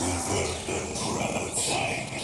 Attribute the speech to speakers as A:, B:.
A: Reverse the crowd side.